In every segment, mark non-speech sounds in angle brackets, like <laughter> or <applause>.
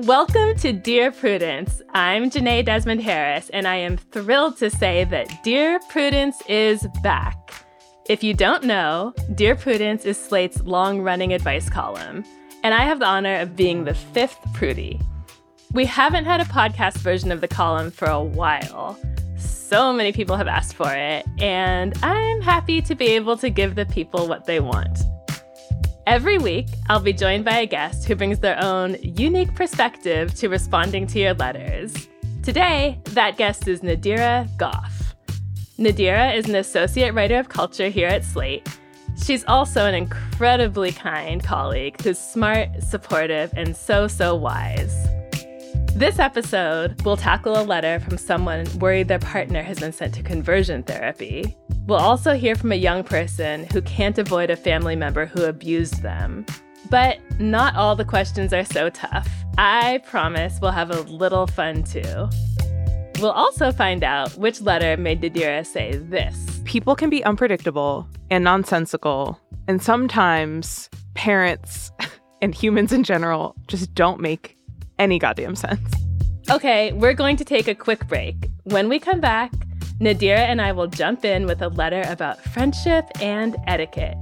Welcome to Dear Prudence. I'm Jenée Desmond Harris, and I am thrilled to say that Dear Prudence is back. If you don't know, Dear Prudence is Slate's long running advice column, and I have the honor of being the fifth Prudie. We haven't had a podcast version of the column for a while. So many people have asked for it, and I'm happy to be able to give the people what they want. Every week, I'll be joined by a guest who brings their own unique perspective to responding to your letters. Today, that guest is Nadira Goff. Nadira is an associate writer of culture here at Slate. She's also an incredibly kind colleague who's smart, supportive, and so, so wise. This episode, we'll tackle a letter from someone worried their partner has been sent to conversion therapy. We'll also hear from a young person who can't avoid a family member who abused them. But not all the questions are so tough. I promise we'll have a little fun too. We'll also find out which letter made Nadira say this. People can be unpredictable and nonsensical, and sometimes parents <laughs> and humans in general just don't make any goddamn sense. Okay, we're going to take a quick break. When we come back, Nadira and I will jump in with a letter about friendship and etiquette.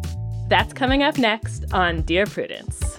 That's coming up next on Dear Prudence.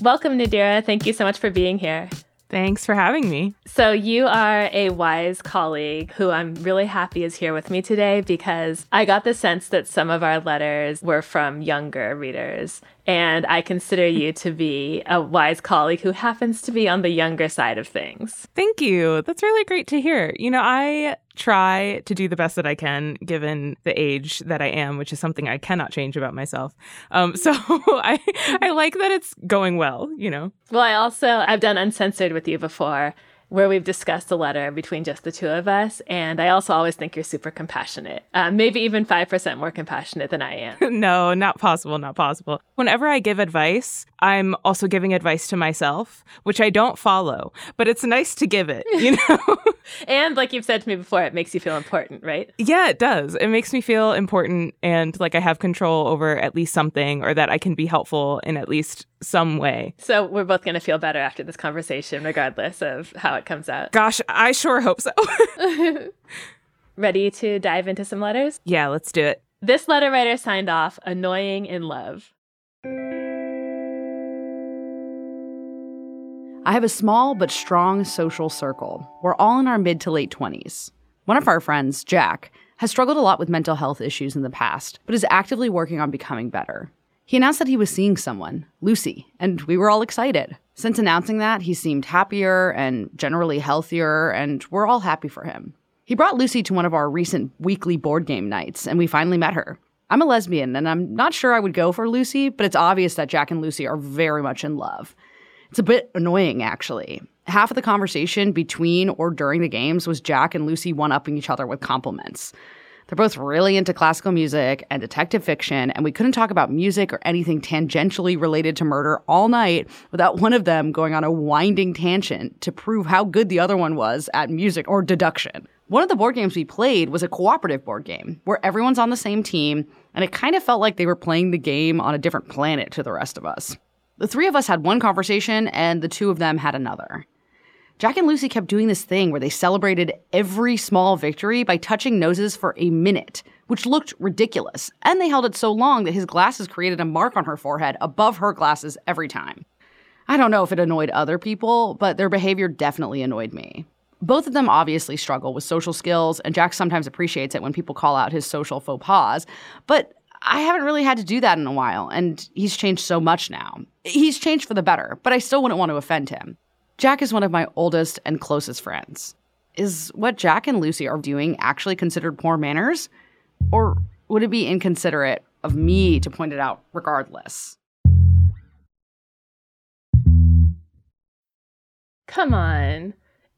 Welcome, Nadira. Thank you so much for being here. Thanks for having me. So, you are a wise colleague who I'm really happy is here with me today because I got the sense that some of our letters were from younger readers. And I consider you to be a wise colleague who happens to be on the younger side of things. Thank you. That's really great to hear. You know, I try to do the best that I can given the age that I am, which is something I cannot change about myself. Um, so <laughs> I I like that it's going well, you know. Well, I also I've done uncensored with you before where we've discussed a letter between just the two of us. And I also always think you're super compassionate, uh, maybe even 5% more compassionate than I am. <laughs> no, not possible, not possible. Whenever I give advice, I'm also giving advice to myself, which I don't follow, but it's nice to give it, you know? <laughs> <laughs> and like you've said to me before, it makes you feel important, right? Yeah, it does. It makes me feel important and like I have control over at least something or that I can be helpful in at least some way. So we're both going to feel better after this conversation, regardless of how it comes out. Gosh, I sure hope so. <laughs> Ready to dive into some letters? Yeah, let's do it. This letter writer signed off annoying in love. I have a small but strong social circle. We're all in our mid to late 20s. One of our friends, Jack, has struggled a lot with mental health issues in the past, but is actively working on becoming better. He announced that he was seeing someone, Lucy, and we were all excited. Since announcing that, he seemed happier and generally healthier, and we're all happy for him. He brought Lucy to one of our recent weekly board game nights, and we finally met her. I'm a lesbian, and I'm not sure I would go for Lucy, but it's obvious that Jack and Lucy are very much in love. It's a bit annoying, actually. Half of the conversation between or during the games was Jack and Lucy one upping each other with compliments. They're both really into classical music and detective fiction, and we couldn't talk about music or anything tangentially related to murder all night without one of them going on a winding tangent to prove how good the other one was at music or deduction. One of the board games we played was a cooperative board game where everyone's on the same team, and it kind of felt like they were playing the game on a different planet to the rest of us. The three of us had one conversation, and the two of them had another. Jack and Lucy kept doing this thing where they celebrated every small victory by touching noses for a minute, which looked ridiculous. And they held it so long that his glasses created a mark on her forehead above her glasses every time. I don't know if it annoyed other people, but their behavior definitely annoyed me. Both of them obviously struggle with social skills, and Jack sometimes appreciates it when people call out his social faux pas, but I haven't really had to do that in a while, and he's changed so much now. He's changed for the better, but I still wouldn't want to offend him. Jack is one of my oldest and closest friends. Is what Jack and Lucy are doing actually considered poor manners? Or would it be inconsiderate of me to point it out regardless? Come on.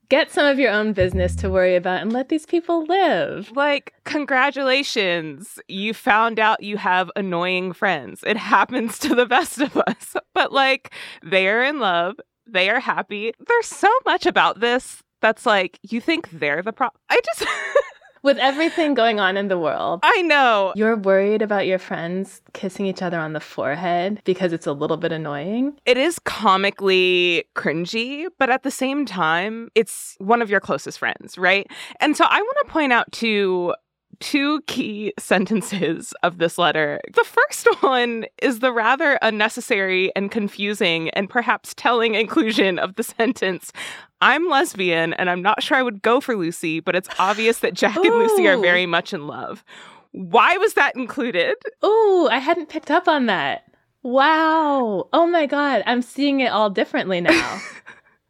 Get some of your own business to worry about and let these people live. Like, congratulations. You found out you have annoying friends. It <laughs> happens to the best of us. But, like, they are in love. They are happy. There's so much about this that's like, you think they're the problem. I just. <laughs> with everything going on in the world. I know. You're worried about your friends kissing each other on the forehead because it's a little bit annoying. It is comically cringy, but at the same time, it's one of your closest friends, right? And so I want to point out to two key sentences of this letter. The first one is the rather unnecessary and confusing and perhaps telling inclusion of the sentence I'm lesbian and I'm not sure I would go for Lucy, but it's obvious that Jack and Lucy are very much in love. Why was that included? Oh, I hadn't picked up on that. Wow. Oh my God. I'm seeing it all differently now. <laughs>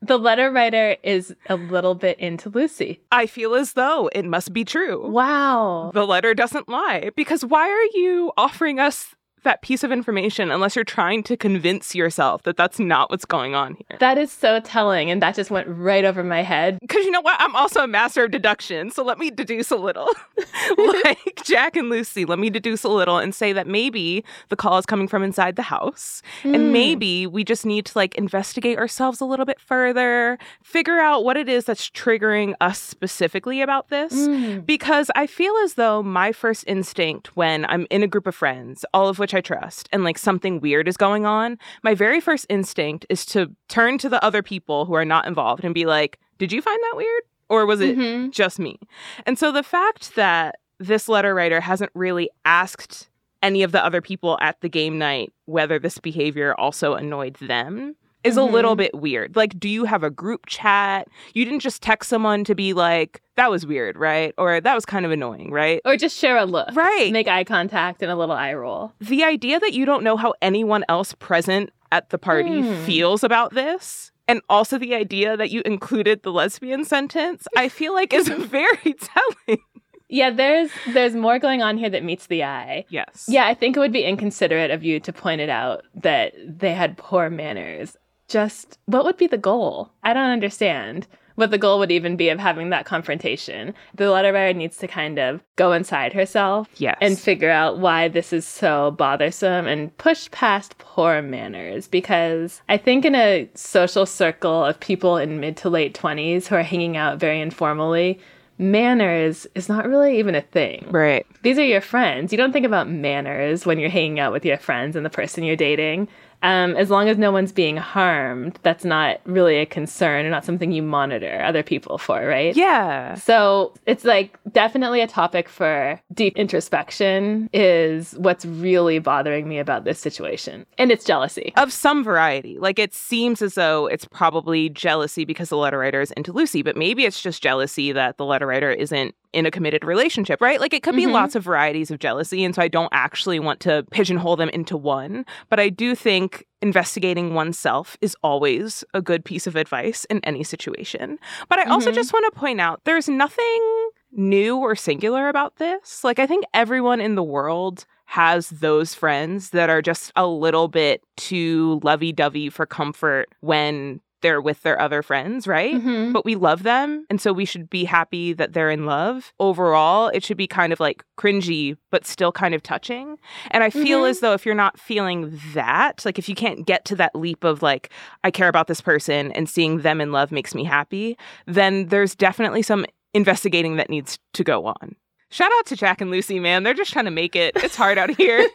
the letter writer is a little bit into Lucy. I feel as though it must be true. Wow. The letter doesn't lie. Because why are you offering us that piece of information unless you're trying to convince yourself that that's not what's going on here. That is so telling, and that just went right over my head. <laughs> Because you know what? I'm also a master of deduction, so let me deduce a little. <laughs> like Jack and Lucy, let me deduce a little and say that maybe the call is coming from inside the house, mm. and hmm. maybe we just need to like investigate ourselves a little bit further, figure out what it is that's triggering us specifically about this. Mm. Because I feel as though my first instinct when I'm in a group of friends, all of which which I trust, and like something weird is going on, my very first instinct is to turn to the other people who are not involved and be like, Did you find that weird? Or was it mm-hmm. just me? And so the fact that this letter writer hasn't really asked any of the other people at the game night whether this behavior also annoyed them is mm-hmm. a little mm-hmm. bit weird. Like, do you have a group chat? You didn't just text someone to be like, that was weird, right? Or that was kind of annoying, right? Or just share a look. Right. Make eye contact and a little eye roll. The idea that you don't know how anyone else present at the party mm. feels about this. And also the idea that you included the lesbian sentence, I feel like is <laughs> very telling. Yeah, there's there's more going on here that meets the eye. Yes. Yeah, I think it would be inconsiderate of you to point it out that they had poor manners just what would be the goal? I don't understand what the goal would even be of having that confrontation. The letter writer needs to kind of go inside herself yes. and figure out why this is so bothersome and push past poor manners. Because I think in a social circle of people in mid to late 20s who are hanging out very informally, manners is not really even a thing. Right. These are your friends. You don't think about manners when you're hanging out with your friends and the person you're dating um, as long as no one's being harmed, that's not really a concern or not something you monitor other people for, right? Yeah. So it's like definitely a topic for deep introspection is what's really bothering me about this situation. And it's jealousy. Of some variety. Like it seems as though it's probably jealousy because the letter writer is into Lucy, but maybe it's just jealousy that the letter writer isn't in a committed relationship, right? Like it could be mm-hmm. lots of varieties of jealousy. And so I don't actually want to pigeonhole them into one. But I do think investigating oneself is always a good piece of advice in any situation. But I also mm-hmm. just want to point out there's nothing new or singular about this. Like I think everyone in the world has those friends that are just a little bit too lovey dovey for comfort when they're with their other friends, right? Mm-hmm. But we love them. And so we should be happy that they're in love. Overall, it should be kind of like cringy, but still kind of touching. And I feel mm-hmm. as though if you're not feeling that, like if you can't get to that leap of like, I care about this person and seeing them in love makes me happy, then there's definitely some investigating that needs to go on. Shout out to Jack and Lucy, man. They're just trying to make it. It's hard out here.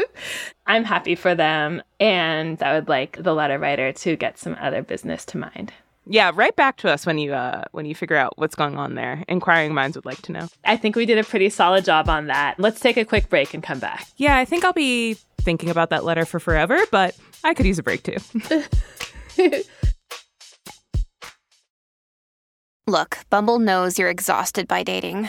<laughs> I'm happy for them. And I would like the letter writer to get some other business to mind. Yeah, write back to us when you uh, when you figure out what's going on there. Inquiring minds would like to know. I think we did a pretty solid job on that. Let's take a quick break and come back. Yeah, I think I'll be thinking about that letter for forever, but I could use a break too. <laughs> Look, Bumble knows you're exhausted by dating.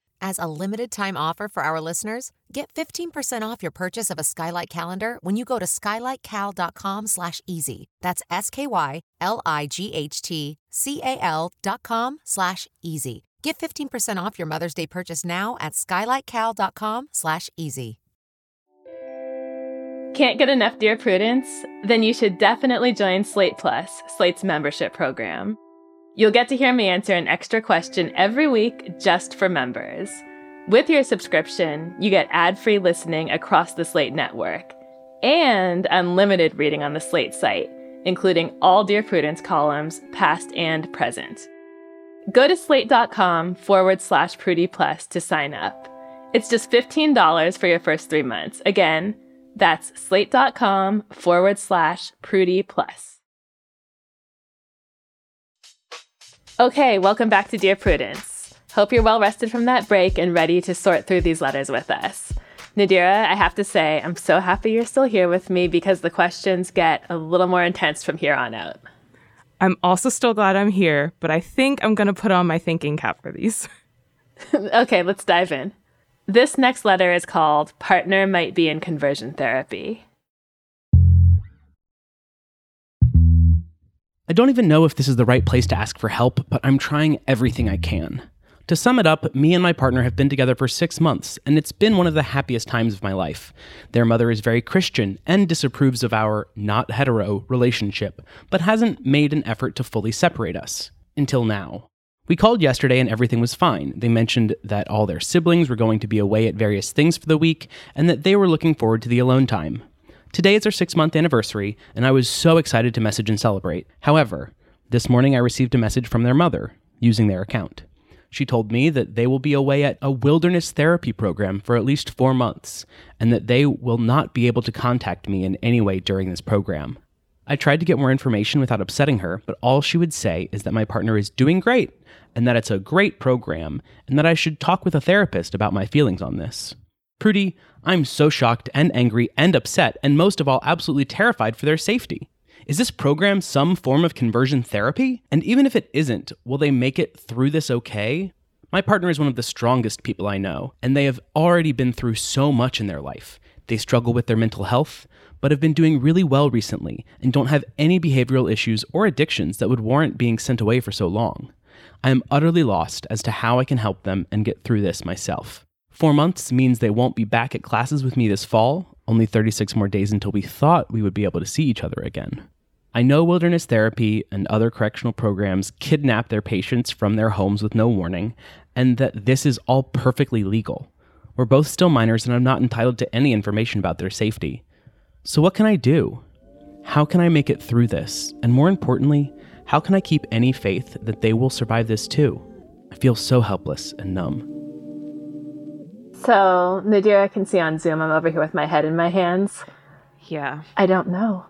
As a limited time offer for our listeners, get 15% off your purchase of a Skylight calendar when you go to skylightcal.com slash easy. That's S-K-Y-L-I-G-H-T-C-A-L dot com slash easy. Get 15% off your Mother's Day purchase now at skylightcal.com slash easy. Can't get enough Dear Prudence? Then you should definitely join Slate Plus, Slate's membership program. You'll get to hear me answer an extra question every week just for members. With your subscription, you get ad free listening across the Slate network and unlimited reading on the Slate site, including all Dear Prudence columns, past and present. Go to slate.com forward slash Prudie Plus to sign up. It's just $15 for your first three months. Again, that's slate.com forward slash Prudie Plus. Okay, welcome back to Dear Prudence. Hope you're well rested from that break and ready to sort through these letters with us. Nadira, I have to say, I'm so happy you're still here with me because the questions get a little more intense from here on out. I'm also still glad I'm here, but I think I'm going to put on my thinking cap for these. <laughs> okay, let's dive in. This next letter is called Partner Might Be in Conversion Therapy. I don't even know if this is the right place to ask for help, but I'm trying everything I can. To sum it up, me and my partner have been together for six months, and it's been one of the happiest times of my life. Their mother is very Christian and disapproves of our not hetero relationship, but hasn't made an effort to fully separate us. Until now. We called yesterday and everything was fine. They mentioned that all their siblings were going to be away at various things for the week, and that they were looking forward to the alone time. Today is our six month anniversary, and I was so excited to message and celebrate. However, this morning I received a message from their mother using their account. She told me that they will be away at a wilderness therapy program for at least four months, and that they will not be able to contact me in any way during this program. I tried to get more information without upsetting her, but all she would say is that my partner is doing great, and that it's a great program, and that I should talk with a therapist about my feelings on this. Prudie, I'm so shocked and angry and upset, and most of all, absolutely terrified for their safety. Is this program some form of conversion therapy? And even if it isn't, will they make it through this okay? My partner is one of the strongest people I know, and they have already been through so much in their life. They struggle with their mental health, but have been doing really well recently and don't have any behavioral issues or addictions that would warrant being sent away for so long. I am utterly lost as to how I can help them and get through this myself. Four months means they won't be back at classes with me this fall, only 36 more days until we thought we would be able to see each other again. I know wilderness therapy and other correctional programs kidnap their patients from their homes with no warning, and that this is all perfectly legal. We're both still minors, and I'm not entitled to any information about their safety. So, what can I do? How can I make it through this? And more importantly, how can I keep any faith that they will survive this too? I feel so helpless and numb. So, Nadira I can see on Zoom, I'm over here with my head in my hands. Yeah. I don't know.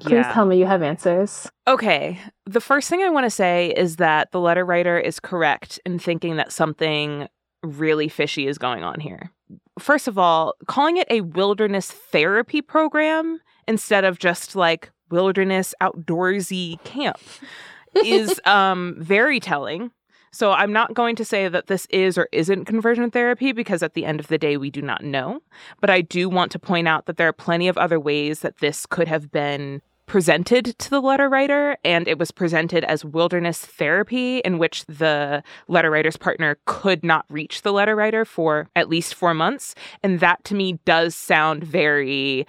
Please yeah. tell me you have answers. Okay. The first thing I want to say is that the letter writer is correct in thinking that something really fishy is going on here. First of all, calling it a wilderness therapy program instead of just like wilderness outdoorsy camp <laughs> is um, very telling so I'm not going to say that this is or isn't conversion therapy because at the end of the day, we do not know. But I do want to point out that there are plenty of other ways that this could have been presented to the letter writer, and it was presented as wilderness therapy, in which the letter writer's partner could not reach the letter writer for at least four months. And that to me does sound very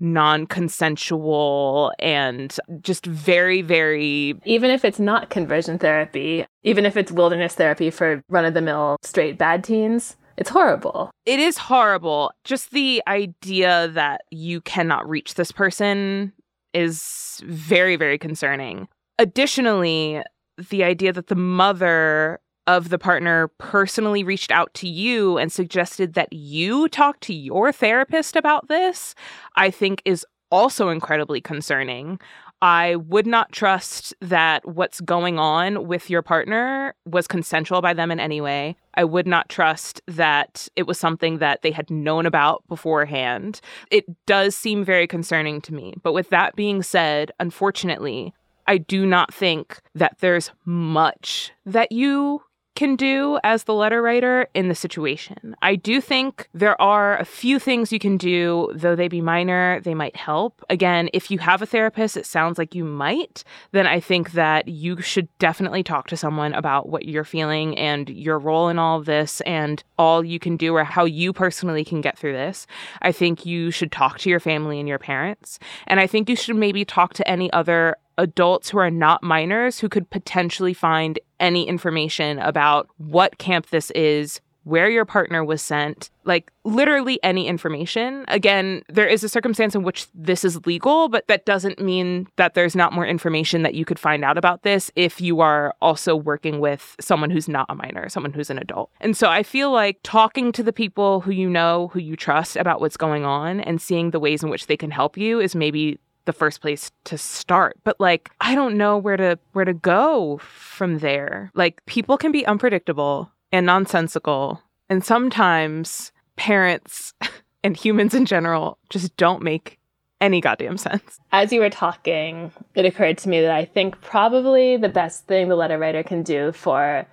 non consensual and just very, very. Even if it's not conversion therapy, even if it's wilderness therapy for run of the mill straight bad teens, it's horrible. It is horrible. Just the idea that you cannot reach this person is very, very concerning. Additionally, the idea that the mother of the partner personally reached out to you and suggested that you talk to your therapist about this, I think is also incredibly concerning. I would not trust that what's going on with your partner was consensual by them in any way. I would not trust that it was something that they had known about beforehand. It does seem very concerning to me. But with that being said, unfortunately, I do not think that there's much that you can do as the letter writer in the situation. I do think there are a few things you can do, though they be minor, they might help. Again, if you have a therapist, it sounds like you might, then I think that you should definitely talk to someone about what you're feeling and your role in all of this and all you can do or how you personally can get through this. I think you should talk to your family and your parents. And I think you should maybe talk to any other adults who are not minors who could potentially find any information about what camp this is, where your partner was sent, like literally any information. Again, there is a circumstance in which this is legal, but that doesn't mean that there's not more information that you could find out about this if you are also working with someone who's not a minor, someone who's an adult. And so I feel like talking to the people who you know, who you trust about what's going on and seeing the ways in which they can help you is maybe the first place to start but like i don't know where to where to go from there like people can be unpredictable and nonsensical and sometimes parents <laughs> and humans in general just don't make any goddamn sense. As you were talking, it occurred to me that I think probably the best thing the letter writer can do for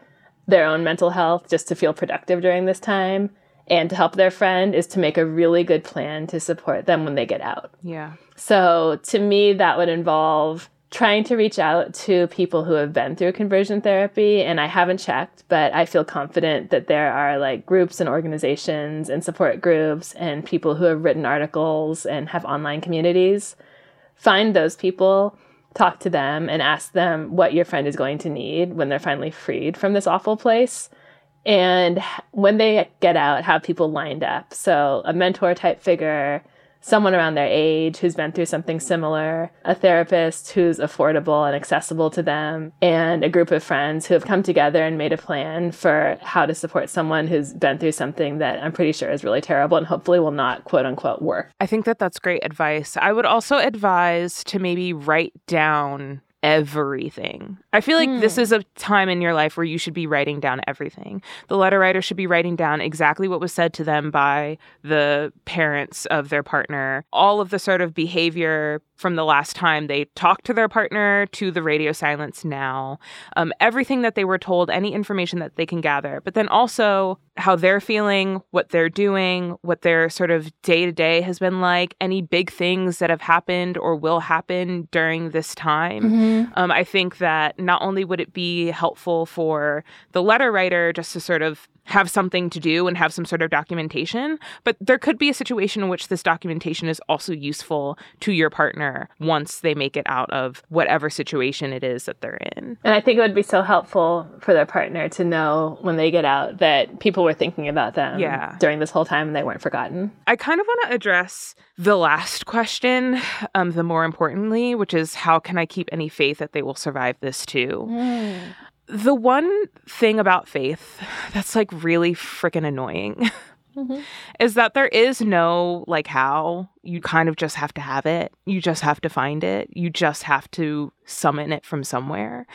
their own mental health, just to feel productive during this time and to help their friend, is to make a really good plan to support them when they get out. Yeah. So to me, that would involve trying to reach out to people who have been through conversion therapy. And I haven't checked, but I feel confident that there are like groups and organizations and support groups and people who have written articles and have online communities. Find those people, talk to them, and ask them what your friend is going to need when they're finally freed from this awful place. And when they get out, have people lined up. So a mentor type figure someone around their age who's been through something similar, a therapist who's affordable and accessible to them, and a group of friends who have come together and made a plan for how to support someone who's been through something that I'm pretty sure is really terrible and hopefully will not quote unquote work. I think that that's great advice. I would also advise to maybe write down everything. I feel like mm. this hmm. is a time in your life where you should be writing down everything. The letter writer should be writing down exactly what was said to them by the parents of their partner, all of the sort of behavior from the last time they talked to their partner to the radio silence now, um, everything that they were told, any information that they can gather, but then also how they're feeling, what they're doing, what their sort of day to day has been like, any big things that have happened or will happen during this time. Mm-hmm. Um, I think that not only would it be helpful for the letter writer just to sort of have something to do and have some sort of documentation. But there could be a situation in which this documentation is also useful to your partner once they make it out of whatever situation it is that they're in. And I think it would be so helpful for their partner to know when they get out that people were thinking about them yeah. during this whole time and they weren't forgotten. I kind of want to address the last question, um, the more importantly, which is how can I keep any faith that they will survive this too? Mm the one thing about faith that's like really freaking annoying mm-hmm. is that there is no like how. You kind of just have to have it. You just have to find it. You just have to summon it from somewhere.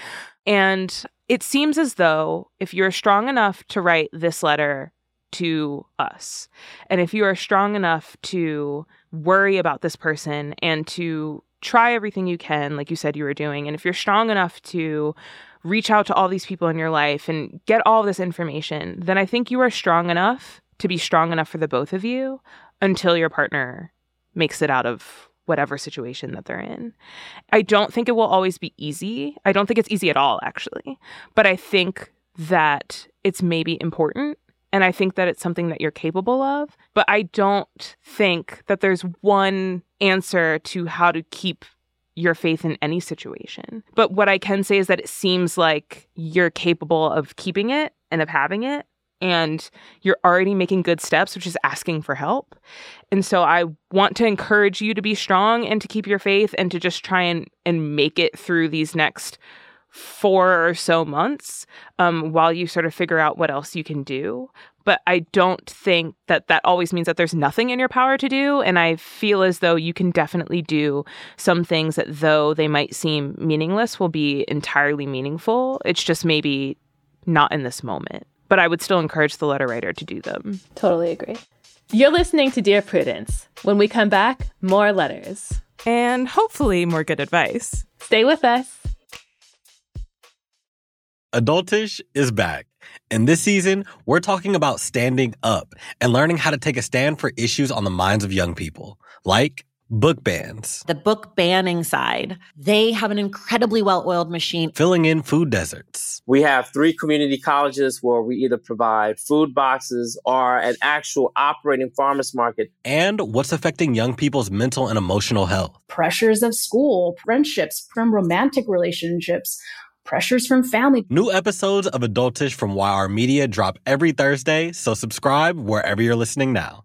And it seems as though if you're strong enough to write this letter to us, and if you are strong enough to worry about this person and to try everything you can, like you said you were doing, and if you're strong enough to reach out to all these people in your life and get all this information, then I think you are strong enough to be strong enough for the both of you until your partner makes it out of whatever situation that they're in. I don't think it will always be easy. I don't think it's easy at all, actually. But I think that it's maybe important And I think that it's something that you're capable of. But I don't think that there's one answer to how to keep your faith in any situation. But what I can say is that it seems like you're capable of keeping it and of having it. And you're already making good steps, which is asking for help. And so I want to encourage you to be strong and to keep your faith and to just try and, and make it through these next four or so months um, while you sort of figure out what else you can do. But I don't think that that always means that there's nothing in your power to do. And I feel as though you can definitely do some things that, though they might seem meaningless, will be entirely meaningful. It's just maybe not in this moment. But I would still encourage the letter writer to do them. Totally agree. You're listening to Dear Prudence. When we come back, more letters. And hopefully more good advice. Stay with us. Adultish is back. And this season, we're talking about standing up and learning how to take a stand for issues on the minds of young people, like book bans, the book banning side. They have an incredibly well oiled machine, filling in food deserts. We have three community colleges where we either provide food boxes or an actual operating farmers market. And what's affecting young people's mental and emotional health. Pressures of school, friendships, from romantic relationships pressures from family. New episodes of Adultish from YR Media drop every Thursday, so subscribe wherever you're listening now.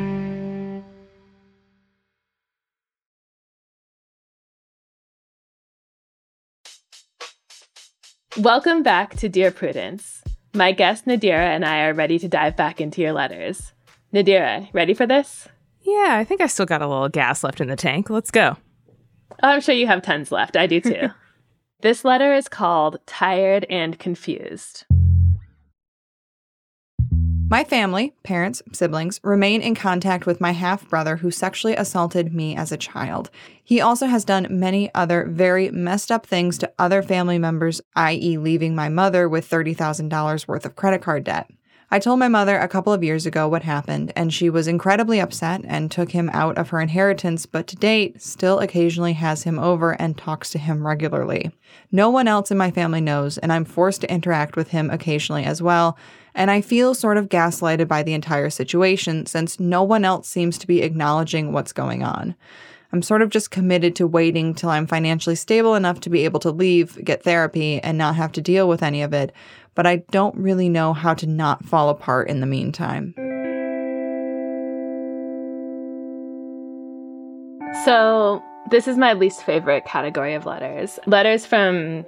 Welcome back to Dear Prudence. My guest Nadira and I are ready to dive back into your letters. Nadira, ready for this? Yeah, I think I still got a little gas left in the tank. Let's go. Oh, I'm sure you have tons left. I do too. <laughs> this letter is called Tired and Confused. My family, parents, siblings, remain in contact with my half brother who sexually assaulted me as a child. He also has done many other very messed up things to other family members, i.e., leaving my mother with $30,000 worth of credit card debt. I told my mother a couple of years ago what happened, and she was incredibly upset and took him out of her inheritance, but to date, still occasionally has him over and talks to him regularly. No one else in my family knows, and I'm forced to interact with him occasionally as well, and I feel sort of gaslighted by the entire situation since no one else seems to be acknowledging what's going on. I'm sort of just committed to waiting till I'm financially stable enough to be able to leave, get therapy, and not have to deal with any of it, but I don't really know how to not fall apart in the meantime. So, this is my least favorite category of letters. Letters from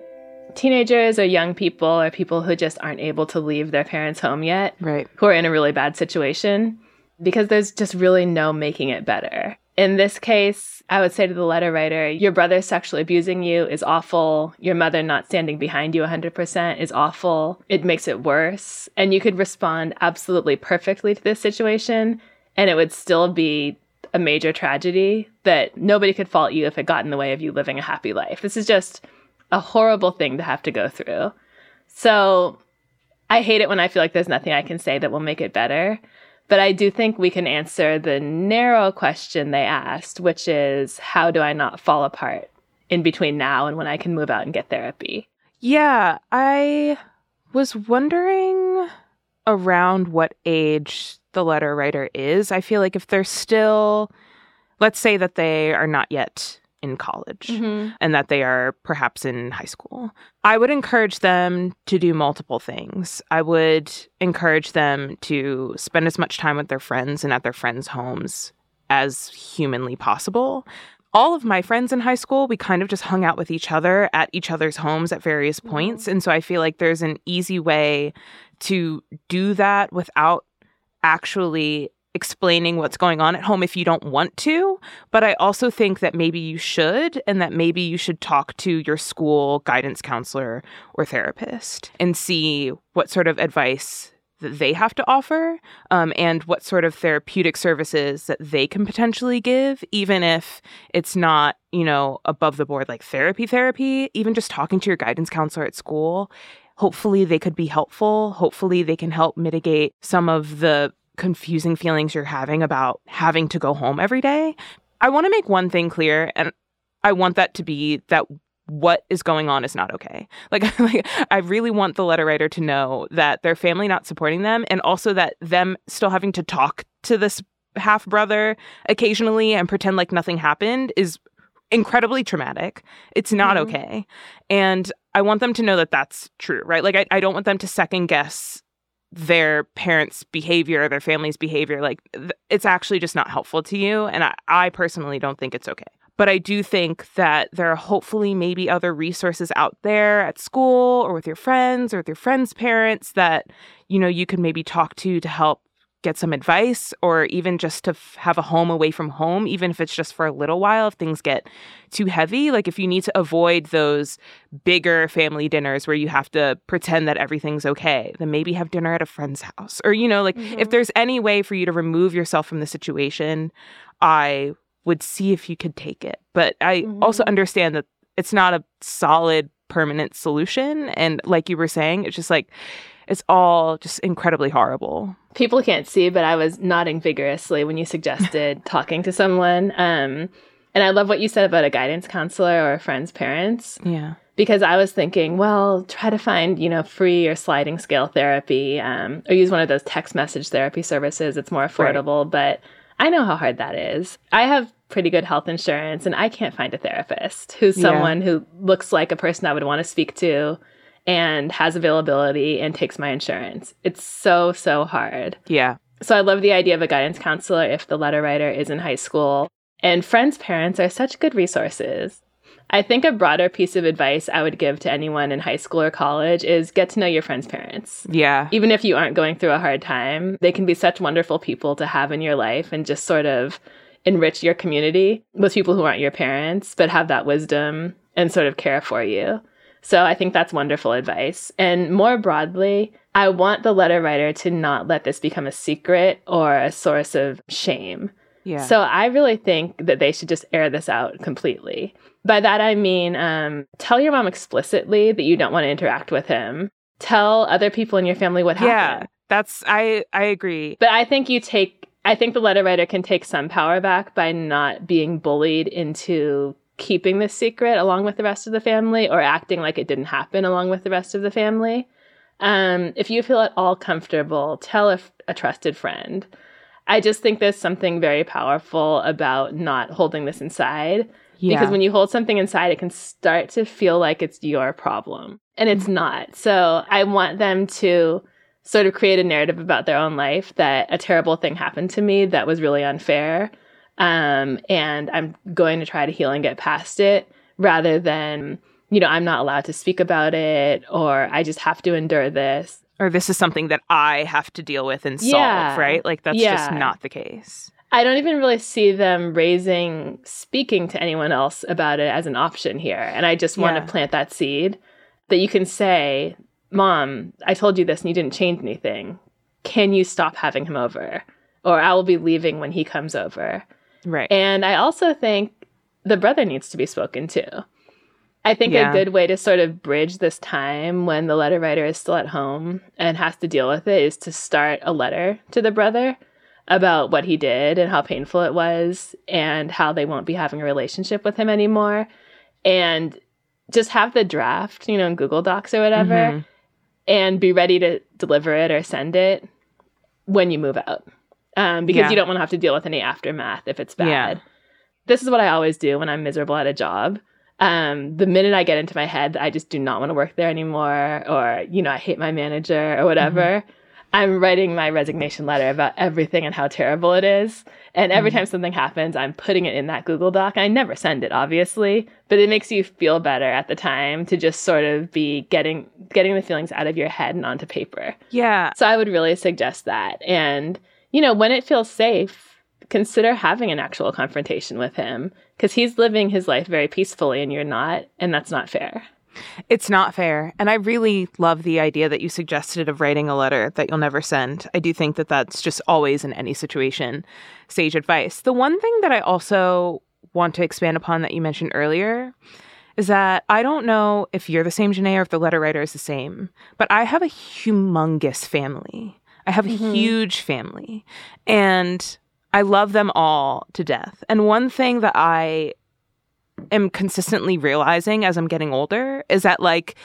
teenagers or young people or people who just aren't able to leave their parents' home yet, right? Who are in a really bad situation because there's just really no making it better. In this case, I would say to the letter writer, your brother sexually abusing you is awful. Your mother not standing behind you 100% is awful. It makes it worse. And you could respond absolutely perfectly to this situation, and it would still be a major tragedy that nobody could fault you if it got in the way of you living a happy life. This is just a horrible thing to have to go through. So I hate it when I feel like there's nothing I can say that will make it better. But I do think we can answer the narrow question they asked, which is how do I not fall apart in between now and when I can move out and get therapy? Yeah, I was wondering around what age the letter writer is. I feel like if they're still, let's say that they are not yet in college mm-hmm. and that they are perhaps in high school. I would encourage them to do multiple things. I would encourage them to spend as much time with their friends and at their friends' homes as humanly possible. All of my friends in high school, we kind of just hung out with each other at each other's homes at various points. And so I feel like there's an easy way to do that without actually explaining what's going on at home if you don't want to. But I also think that maybe you should, and that maybe you should talk to your school guidance counselor or therapist and see what sort of advice that they have to offer um, and what sort of therapeutic services that they can potentially give, even if it's not, you know, above the board like therapy, therapy, even just talking to your guidance counselor at school. Hopefully, they could be helpful. Hopefully, they can help mitigate some of the confusing feelings you're having about having to go home every day. I want to make one thing clear, and I want that to be that what is going on is not okay. <laughs> Like, <laughs> like, I really want the letter writer to know that their family not supporting them and also that them still having to talk to this half brother occasionally and pretend like nothing happened is incredibly traumatic. It's not mm-hmm. okay. And I want them to know that that's true, right? Like, I, I don't want them to second guess their parents' behavior, their family's behavior. Like, th- it's actually just not helpful to you. And I, I personally don't think it's okay. But I do think that there are hopefully maybe other resources out there at school or with your friends or with your friends' parents that, you know, you can maybe talk to to help get some advice or even just to f- have a home away from home, even if it's just for a little while, if things get too heavy. Like if you need to avoid those bigger family dinners where you have to pretend that everything's okay, then maybe have dinner at a friend's house. Or, you know, like mm-hmm. if there's any way for you to remove yourself from the situation, I would see if you could take it. But I mm-hmm. also understand that it's not a solid permanent solution. And like you were saying, it's just like, it's all just incredibly horrible. People can't see, but I was nodding vigorously when you suggested <laughs> talking to someone. Um, and I love what you said about a guidance counselor or a friend's parents. Yeah. Because I was thinking, well, try to find, you know, free or sliding scale therapy um, or use one of those text message therapy services. It's more affordable. Right. But I know how hard that is. I have pretty good health insurance and I can't find a therapist who's someone yeah. who looks like a person I would want to speak to and has availability and takes my insurance. It's so, so hard. Yeah. So I love the idea of a guidance counselor if the letter writer is in high school. And friends' parents are such good resources. I think a broader piece of advice I would give to anyone in high school or college is get to know your friends' parents. Yeah. Even if you aren't going through a hard time, they can be such wonderful people to have in your life and just sort of enrich your community with people who aren't your parents, but have that wisdom and sort of care for you. So I think that's wonderful advice. And more broadly, I want the letter writer to not let this become a secret or a source of shame. Yeah. So I really think that they should just air this out completely. By that I mean, um, tell your mom explicitly that you don't want to interact with him. Tell other people in your family what happened. Yeah, that's I I agree. But I think you take I think the letter writer can take some power back by not being bullied into keeping this secret along with the rest of the family or acting like it didn't happen along with the rest of the family. Um, if you feel at all comfortable, tell a, a trusted friend. I just think there's something very powerful about not holding this inside yeah. Because when you hold something inside, it can start to feel like it's your problem. And it's mm-hmm. not. So I want them to sort of create a narrative about their own life that a terrible thing happened to me that was really unfair. Um, and I'm going to try to heal and get past it rather than, you know, I'm not allowed to speak about it or I just have to endure this. Or this is something that I have to deal with and solve, yeah. right? Like that's yeah. just not the case. I don't even really see them raising speaking to anyone else about it as an option here. And I just want yeah. to plant that seed that you can say, Mom, I told you this and you didn't change anything. Can you stop having him over? Or I will be leaving when he comes over. Right. And I also think the brother needs to be spoken to. I think yeah. a good way to sort of bridge this time when the letter writer is still at home and has to deal with it is to start a letter to the brother about what he did and how painful it was and how they won't be having a relationship with him anymore and just have the draft, you know, in Google Docs or whatever mm-hmm. and be ready to deliver it or send it when you move out. Um, because yeah. you don't want to have to deal with any aftermath if it's bad. Yeah. This is what I always do when I'm miserable at a job. Um, the minute I get into my head that I just do not want to work there anymore or, you know, I hate my manager or whatever. Mm-hmm I'm writing my resignation letter about everything and how terrible it is. And every mm time something happens, I'm putting it in that Google Doc. I never send it, obviously, but it makes you feel better at the time to just sort of be getting getting the feelings out of your head and onto paper. Yeah. So I would really suggest that. And you know, when it feels safe, consider having an actual confrontation with him because he's living his life very peacefully and you're not, and that's not fair. It's not fair. And I really love the idea that you suggested of writing a letter that you'll never send. I do think that that's just always in any situation sage advice. The one thing that I also want to expand upon that you mentioned earlier is that I don't know if you're the same, Jenée, or if the letter writer is the same, but I have a humongous family. I have mm-hmm. a huge family. And I love them all to death. And one thing that I am consistently realizing as I'm getting older is that, like,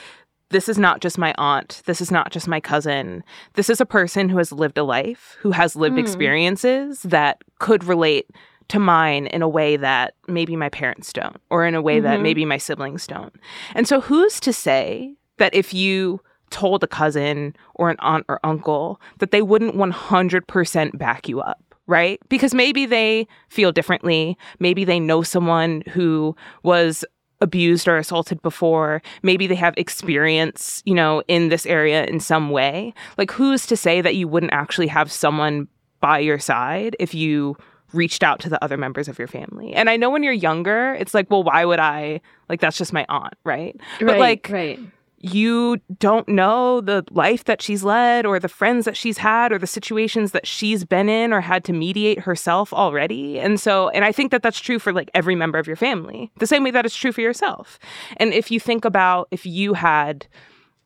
this is not just my aunt. This is not just my cousin. This is a person who has lived a life, who has lived mm. experiences that could relate to mine in a way that maybe my parents don't, or in a way mm-hmm. that maybe my siblings don't. And so, who's to say that if you told a cousin or an aunt or uncle that they wouldn't 100% back you up? Right? Because maybe they feel differently. Maybe they know someone who was abused or assaulted before. Maybe they have experience, you know, in this area in some way. Like, who's to say that you wouldn't actually have someone by your side if you reached out to the other members of your family. And I know when you're younger, it's like, well, why would I? Like, that's just my aunt, right? right but like, right. You don't know the life that she's led or the friends that she's had or the situations that she's been in or had to mediate herself already. And so, and I think that that's true for like every member of your family, the same way that it's true for yourself. And if you think about if you had,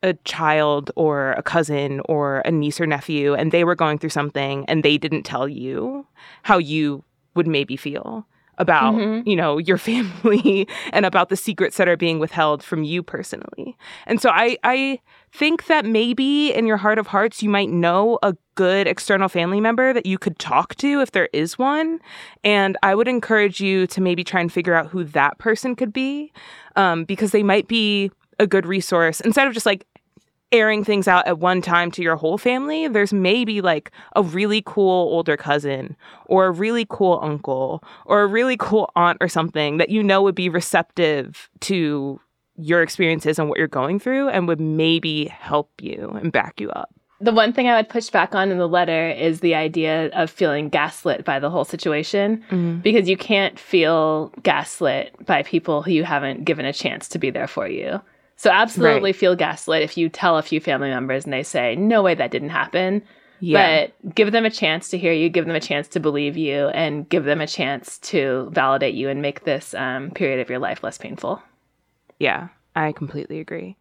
a child or a cousin or a niece or nephew and they were going through something and they didn't tell you how you would maybe feel about mm-hmm. you know your <laughs> family and about the secrets that are being withheld from you personally and so i i think that maybe in your heart of hearts you might know a good external family member that you could talk to if there is one and i would encourage you to maybe try and figure out who that person could be um, because they might be a good resource instead of just like airing things out at one time to your whole family, there's maybe like a really cool older cousin or a really cool uncle or a really cool aunt or something that you know would be receptive to your experiences and what you're going through and would maybe help you and back you up. The one thing I would push back on in the letter is the idea of feeling gaslit by the whole situation mm-hmm. because you can't feel gaslit by people who you haven't given a chance to be there for you. So absolutely right. feel gaslit if you tell a few family members and they say, "No way that didn't happen." Yeah. But give them a chance to hear you, give them a chance to believe you, and give them a chance to validate you and make this um, period of your life less painful. Yeah, I completely agree.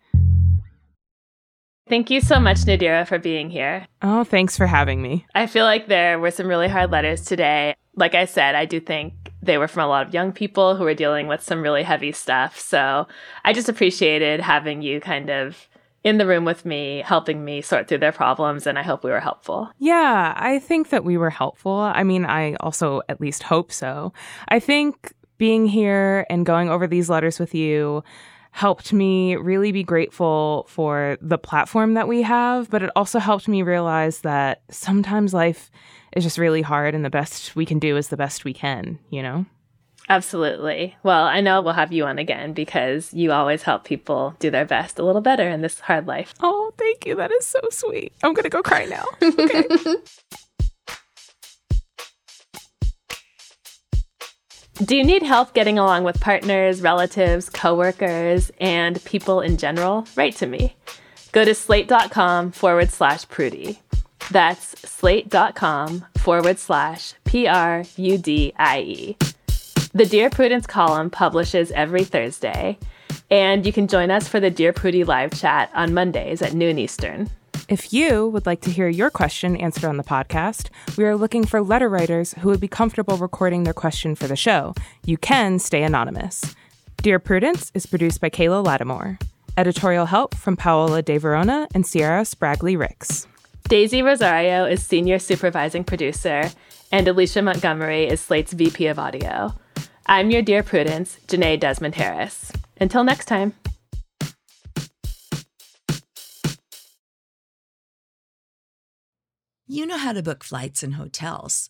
Thank you so much, Nadira, for being here. Oh, thanks for having me. I feel like there were some really hard letters today. Like I said, I do think they were from a lot of young people who were dealing with some really heavy stuff. So I just appreciated having you kind of in the room with me, helping me sort through their problems, and I hope we were helpful. Yeah, I think that we were helpful. I mean, I also at least hope so. I think being here and going over these letters with you helped me really be grateful for the platform that we have, but it also helped me realize that sometimes life is just really hard and the best we can do is the best we can, you know? Absolutely. Well, I know we'll have you on again because you always help people do their best a little better in this hard life. Oh, thank you. That is so sweet. I'm going to go cry now. <laughs> Okay. <laughs> Do you need help getting along with partners, relatives, coworkers, and people in general? Write to me. Go to slate.com forward slash prudie. That's slate.com forward slash P R U D I E. The Dear Prudence column publishes every Thursday, and you can join us for the Dear Prudie live chat on Mondays at noon Eastern. If you would like to hear your question answered on the podcast, we are looking for letter writers who would be comfortable recording their question for the show. You can stay anonymous. Dear Prudence is produced by Kayla Lattimore. Editorial help from Paola De Verona and Sierra Spragley Ricks. Daisy Rosario is senior supervising producer, and Alicia Montgomery is Slate's VP of audio. I'm your dear Prudence, Jenée Desmond Harris. Until next time. You know how to book flights and hotels.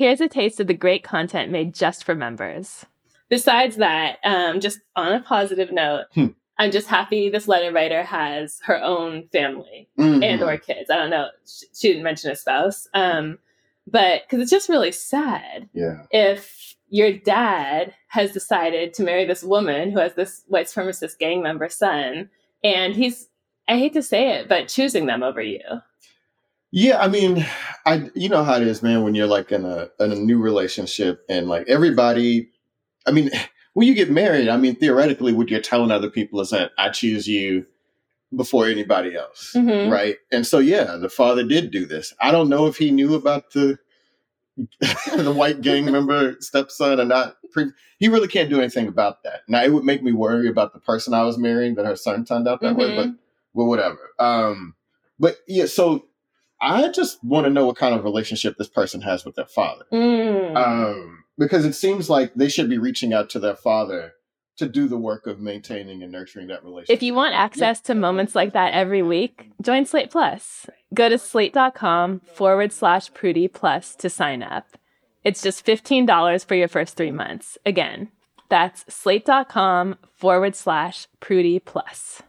Here's a taste of the great content made just for members. Besides that, um, just on a positive note, Hmm. I'm just happy this letter writer has her own family Mhm. and or kids. I don't know. She, she didn't mention a spouse, um, but because it's just really sad Yeah. if your dad has decided to marry this woman who has this white supremacist gang member son, and he's I hate to say it, but choosing them over you. Yeah, I mean, I you know how it is, man. When you're like in a in a new relationship and like everybody, I mean, <sighs> when you get married, I mean, theoretically, what you're telling other people is that I choose you before anybody else, Mhm. right? And so, yeah, the father did do this. I don't know if he knew about the <laughs> the white gang <laughs> member stepson or not. Pre- he really can't do anything about that. Now, it would make me worry about the person I was marrying that her son turned out that way, but well, whatever. Um, but yeah, so I just want to know what kind of relationship this person has with their father. Mm. Um, because it seems like they should be reaching out to their father to do the work of maintaining and nurturing that relationship. If you want access to moments like that every week, join Slate Plus. Go to slate.com forward slash Prudie Plus to sign up. It's just $15 for your first three months. Again, that's slate.com forward slash Prudie Plus.